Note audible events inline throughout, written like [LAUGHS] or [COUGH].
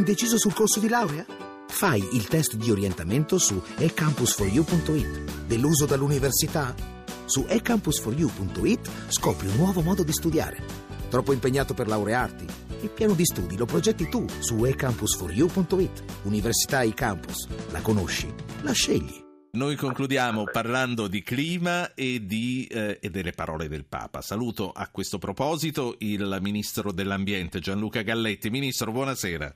Indeciso sul corso di laurea? Fai il test di orientamento su ecampus4u.it. Deluso dall'università? Su ecampus4u.it scopri un nuovo modo di studiare. Troppo impegnato per laurearti? Il piano di studi lo progetti tu su ecampus4u.it. Università e-campus. La conosci? La scegli. Noi concludiamo parlando di clima e, di, eh, e, delle parole del Papa. Saluto a questo proposito il Ministro dell'Ambiente Gianluca Galletti. Ministro, buonasera.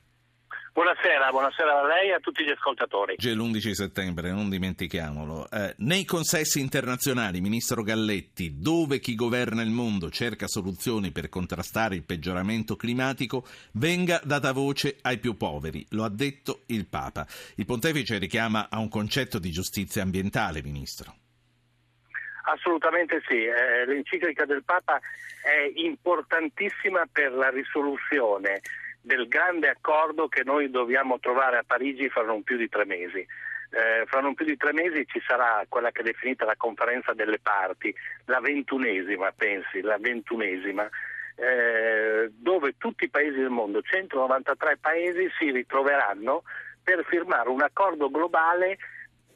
Buonasera, buonasera a lei e a tutti gli ascoltatori. Oggi è l'11 settembre, non dimentichiamolo. Eh, nei consessi internazionali, Ministro Galletti, dove chi governa il mondo cerca soluzioni per contrastare il peggioramento climatico, venga data voce ai più poveri, lo ha detto il Papa. Il pontefice richiama a un concetto di giustizia ambientale, Ministro. Assolutamente sì, eh, l'enciclica del Papa è importantissima per la risoluzione del grande accordo che noi dobbiamo trovare a Parigi fra non più di tre mesi. Eh, fra non più di tre mesi ci sarà quella che è definita la conferenza delle parti, la ventunesima, pensi, la ventunesima, eh, dove tutti i paesi del mondo, 193 paesi, si ritroveranno per firmare un accordo globale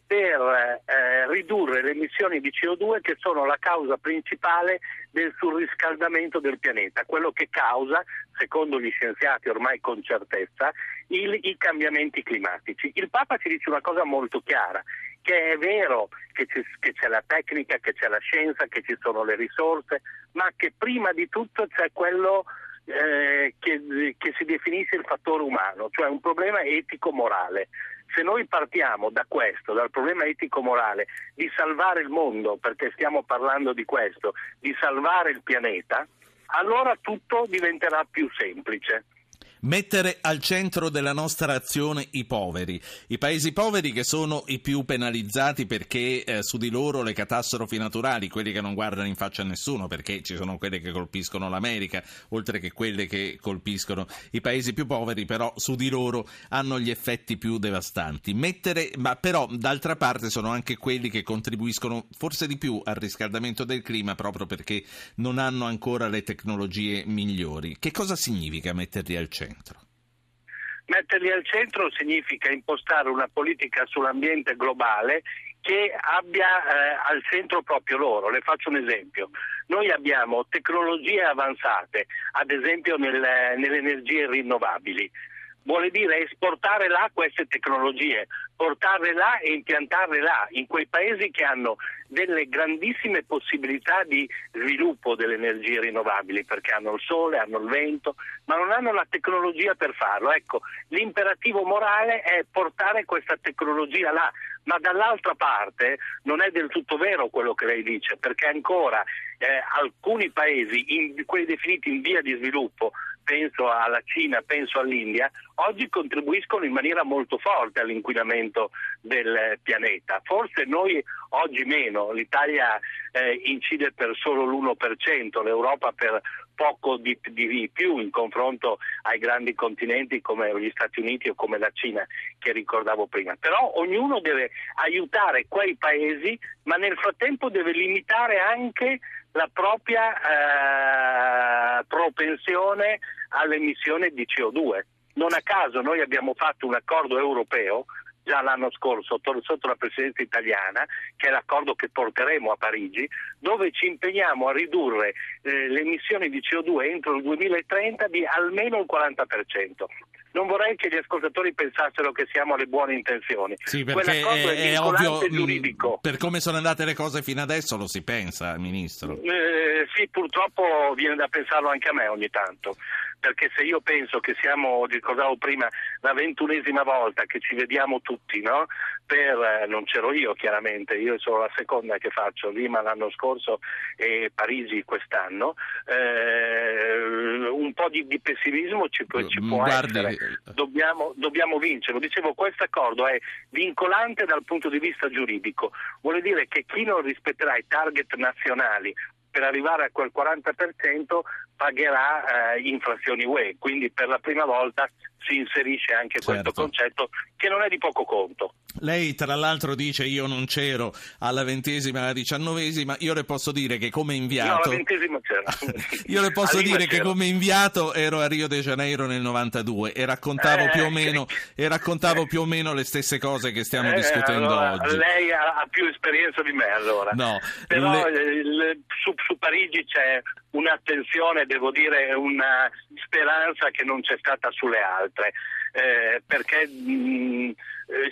per eh, ridurre le emissioni di CO2 che sono la causa principale del surriscaldamento del pianeta, quello che causa, secondo gli scienziati ormai con certezza, il, i cambiamenti climatici. Il Papa ci dice una cosa molto chiara, che è vero che, che c'è la tecnica, che c'è la scienza, che ci sono le risorse, ma che prima di tutto c'è quello eh, che, che si definisce il fattore umano, cioè un problema etico-morale. Se noi partiamo da questo, dal problema etico-morale, di salvare il mondo, perché stiamo parlando di questo, di salvare il pianeta, allora tutto diventerà più semplice mettere al centro della nostra azione i poveri, i paesi poveri che sono i più penalizzati perché eh, su di loro le catastrofi naturali, quelli che non guardano in faccia a nessuno, perché ci sono quelle che colpiscono l'America, oltre che quelle che colpiscono i paesi più poveri, però su di loro hanno gli effetti più devastanti. Mettere, ma però d'altra parte sono anche quelli che contribuiscono forse di più al riscaldamento del clima proprio perché non hanno ancora le tecnologie migliori. Che cosa significa metterli al centro? Centro? Metterli al centro significa impostare una politica sull'ambiente globale che abbia eh, al centro proprio loro. Le faccio un esempio. Noi abbiamo tecnologie avanzate, ad esempio nel, nelle energie rinnovabili vuole dire esportare là queste tecnologie, portarle là e impiantarle là, in quei paesi che hanno delle grandissime possibilità di sviluppo delle energie rinnovabili, perché hanno il sole, hanno il vento, ma non hanno la tecnologia per farlo. Ecco, l'imperativo morale è portare questa tecnologia là, ma dall'altra parte non è del tutto vero quello che lei dice, perché ancora eh, alcuni paesi, in, quelli definiti in via di sviluppo, penso alla Cina, penso all'India, oggi contribuiscono in maniera molto forte all'inquinamento del pianeta. Forse noi oggi meno, l'Italia eh, incide per solo l'1%, l'Europa per poco di, di, più in confronto ai grandi continenti come gli Stati Uniti o come la Cina che ricordavo prima. Però ognuno deve aiutare quei paesi, ma nel frattempo deve limitare anche la propria eh, propensione all'emissione di CO2. Non a caso noi abbiamo fatto un accordo europeo già l'anno scorso sotto la presidenza italiana, che è l'accordo che porteremo a Parigi, dove ci impegniamo a ridurre eh, le emissioni di CO2 entro il 2030 di almeno il 40% non vorrei che gli ascoltatori pensassero che siamo alle buone intenzioni. Sì, perché è, è, è ovvio, mm, giuridico. per come sono andate le cose fino adesso lo si pensa, Ministro. Eh, sì, purtroppo viene da pensarlo anche a me ogni tanto perché se io penso che siamo, ricordavo prima, la ventunesima volta che ci vediamo tutti, no? per, eh, non c'ero io chiaramente, io sono la seconda che faccio, Lima l'anno scorso e Parigi quest'anno, eh, un po' di, di pessimismo ci, ci può Guardi... essere, dobbiamo, dobbiamo vincere. Dicevo, questo accordo è vincolante dal punto di vista giuridico, vuole dire che chi non rispetterà i target nazionali per arrivare a quel 40% pagherà eh, infrazioni UE, quindi per la prima volta si inserisce anche certo. questo concetto che non è di poco conto. Lei tra l'altro dice io non c'ero alla ventesima e alla diciannovesima, io le posso dire che come inviato... No, [LAUGHS] io le posso dire c'era. che come inviato ero a Rio de Janeiro nel 92 e raccontavo, eh, più, o meno, e raccontavo più o meno le stesse cose che stiamo discutendo allora, oggi. Lei ha, più esperienza di me allora. No, Però le... su, su Parigi c'è un'attenzione, devo dire, una speranza che non c'è stata sulle altre, eh, perché mh,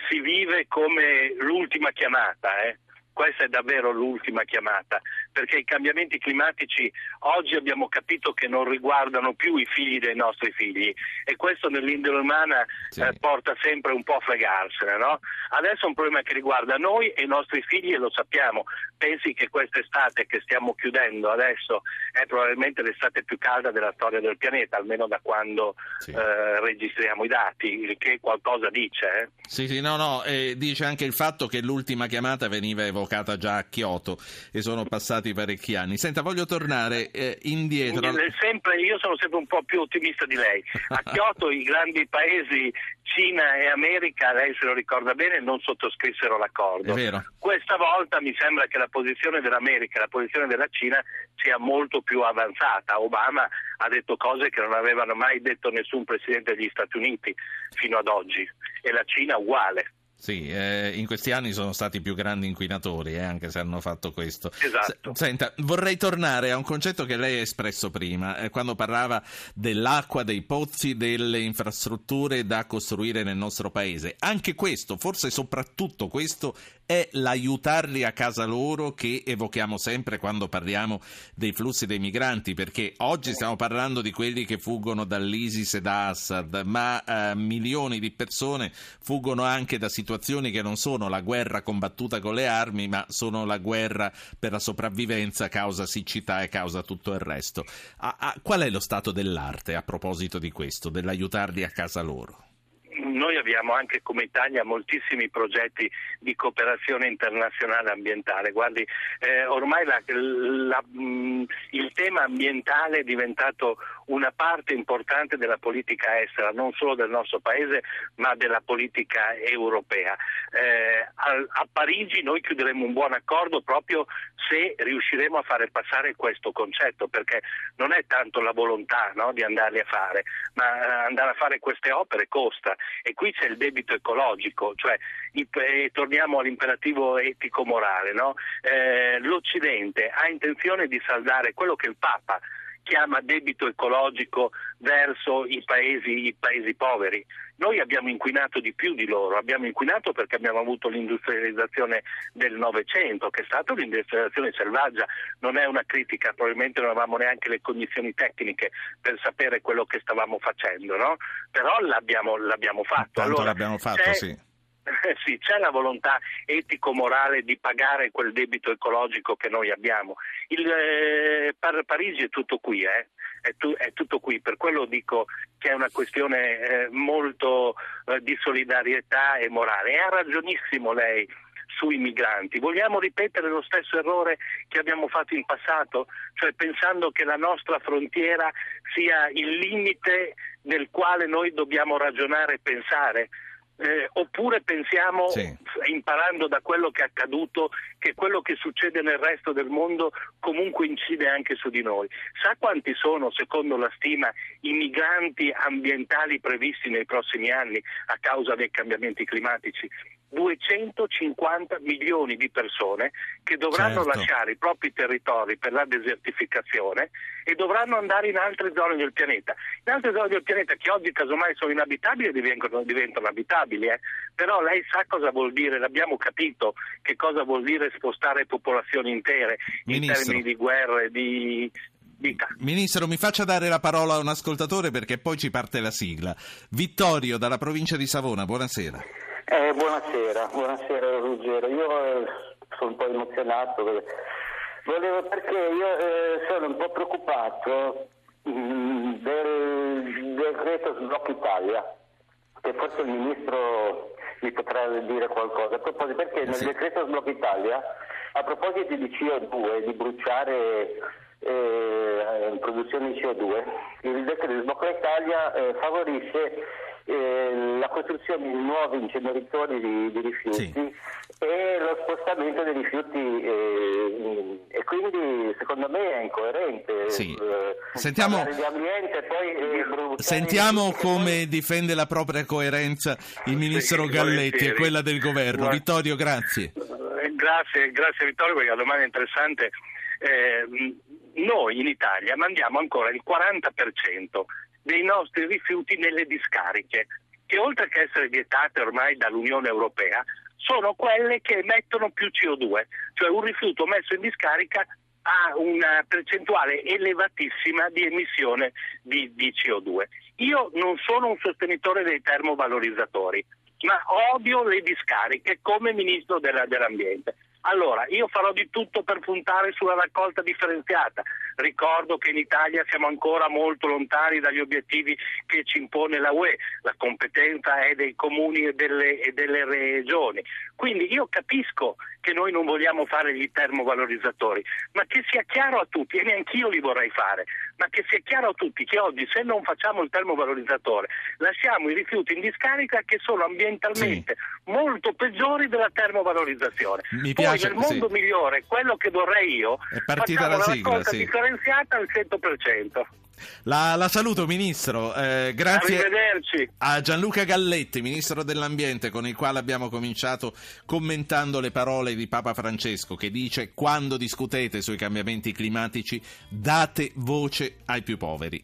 si vive come l'ultima chiamata. Eh. Questa è davvero l'ultima chiamata, perché i cambiamenti climatici oggi abbiamo capito che non riguardano più i figli dei nostri figli e questo nell'indole umana sì. eh, porta sempre un po' a fregarsene. No? Adesso è un problema che riguarda noi e i nostri figli e lo sappiamo. Pensi che quest'estate che stiamo chiudendo adesso è probabilmente l'estate più calda della storia del pianeta, almeno da quando sì. eh, registriamo i dati, il che qualcosa dice. Eh? Sì, sì, no, no, dice anche il fatto che l'ultima chiamata veniva evocata già a Kyoto e sono passati parecchi anni. Senta, voglio tornare eh, indietro. Sempre, io sono sempre un po' più ottimista di lei. A [LAUGHS] Kyoto i grandi paesi Cina e America, lei se lo ricorda bene, non sottoscrissero l'accordo. È vero. Questa volta mi sembra che la posizione dell'America e la posizione della Cina sia molto più avanzata. Obama ha detto cose che non avevano mai detto nessun presidente degli Stati Uniti fino ad oggi e la Cina uguale. Sì, eh, in questi anni sono stati i più grandi inquinatori, eh, anche se hanno fatto questo. Esatto. S- senta, vorrei tornare a un concetto che lei ha espresso prima, eh, quando parlava dell'acqua, dei pozzi, delle infrastrutture da costruire nel nostro paese. Anche questo, forse soprattutto questo, è l'aiutarli a casa loro che evochiamo sempre quando parliamo dei flussi dei migranti, perché oggi stiamo parlando di quelli che fuggono dall'ISIS e da Assad, ma eh, milioni di persone fuggono anche da situazioni che non sono la guerra combattuta con le armi, ma sono la guerra per la sopravvivenza causa siccità e causa tutto il resto. A, a, qual è lo stato dell'arte a proposito di questo, dell'aiutarli a casa loro? Noi abbiamo anche come Italia moltissimi progetti di cooperazione internazionale ambientale. Guardi, eh, ormai la, la, mh, il tema ambientale è diventato una parte importante della politica estera, non solo del nostro paese, ma della politica europea. Eh, a, a, Parigi noi chiuderemo un buon accordo proprio se riusciremo a fare passare questo concetto, perché non è tanto la volontà no, di andarli a fare, ma andare a fare queste opere costa e qui c'è il debito ecologico, cioè eh, torniamo all'imperativo etico-morale. No? Eh, L'Occidente ha intenzione di saldare quello che il Papa chiama debito ecologico verso i paesi, i paesi, poveri. Noi abbiamo inquinato di più di loro, abbiamo inquinato perché abbiamo avuto l'industrializzazione del Novecento, che è stata un'industrializzazione selvaggia, non è una critica, probabilmente non avevamo neanche le cognizioni tecniche per sapere quello che stavamo facendo, no? però l'abbiamo, l'abbiamo fatto. Tanto allora, l'abbiamo fatto, sì. Sì, c'è la volontà etico-morale di pagare quel debito ecologico che noi abbiamo. Il, eh, Par- Parigi è tutto qui, eh? è, tu- è, tutto qui, per quello dico che è una questione eh, molto eh, di solidarietà e morale. E ha ragionissimo lei sui migranti. Vogliamo ripetere lo stesso errore che abbiamo fatto in passato, cioè pensando che la nostra frontiera sia il limite nel quale noi dobbiamo ragionare e pensare? Eh, oppure pensiamo, sì. imparando da quello che è accaduto, che quello che succede nel resto del mondo comunque incide anche su di noi. Sa quanti sono, secondo la stima, i migranti ambientali previsti nei prossimi anni a causa dei cambiamenti climatici? 250 milioni di persone che dovranno certo. lasciare i propri territori per la desertificazione e dovranno andare in altre zone del pianeta. In altre zone del pianeta che oggi casomai sono inabitabili diventano, diventano abitabili, eh? però lei sa cosa vuol dire, l'abbiamo capito che cosa vuol dire spostare popolazioni intere Ministro. in termini di guerre, di, Dica. Ministro, mi faccia dare la parola a un ascoltatore perché poi ci parte la sigla. Vittorio dalla provincia di Savona, buonasera. Eh, buonasera, buonasera Ruggero. Io eh, sono un po' emozionato perché, volevo, perché io eh, sono un po' preoccupato mh, mm, del decreto Sblocco Italia, che forse il Ministro mi potrà dire qualcosa. A proposito, perché nel sì. decreto Sblocco Italia, a proposito di CO2, di bruciare eh, produzione di CO2. Il decreto di Sbocca Italia eh, favorisce eh, la costruzione di nuovi inceneritori di, di rifiuti sì. e lo spostamento dei rifiuti eh, e quindi secondo me è incoerente. Sì. Eh, sentiamo, poi, eh, sentiamo come poi... difende la propria coerenza il ministro sì, Galletti e quella del governo. No. Vittorio, grazie. Grazie, grazie Vittorio, perché la domanda è interessante. Eh, noi in Italia mandiamo ancora il 40% dei nostri rifiuti nelle discariche, che oltre che essere vietate ormai dall'Unione Europea, sono quelle che emettono più CO2, cioè un rifiuto messo in discarica ha una percentuale elevatissima di emissione di, di CO2. Io non sono un sostenitore dei termovalorizzatori, ma odio le discariche come ministro della, dell'ambiente. Allora, io farò di tutto per puntare sulla raccolta differenziata. Ricordo che in Italia siamo ancora molto lontani dagli obiettivi che ci impone la UE, la competenza è dei comuni e delle, e delle regioni. Quindi io capisco che noi non vogliamo fare gli termovalorizzatori, ma che sia chiaro a tutti, e neanch'io li vorrei fare, ma che sia chiaro a tutti che oggi se non facciamo il termovalorizzatore lasciamo i rifiuti in discarica che sono ambientalmente sì. molto peggiori della termovalorizzazione. Mi piace, Poi nel mondo sì. migliore, quello che vorrei io, è partita la sigla, sì. differenziata al 100%. La, la, saluto Ministro, eh, grazie a Gianluca Galletti, Ministro dell'Ambiente, con il quale abbiamo cominciato commentando le parole di Papa Francesco che dice quando discutete sui cambiamenti climatici date voce ai più poveri.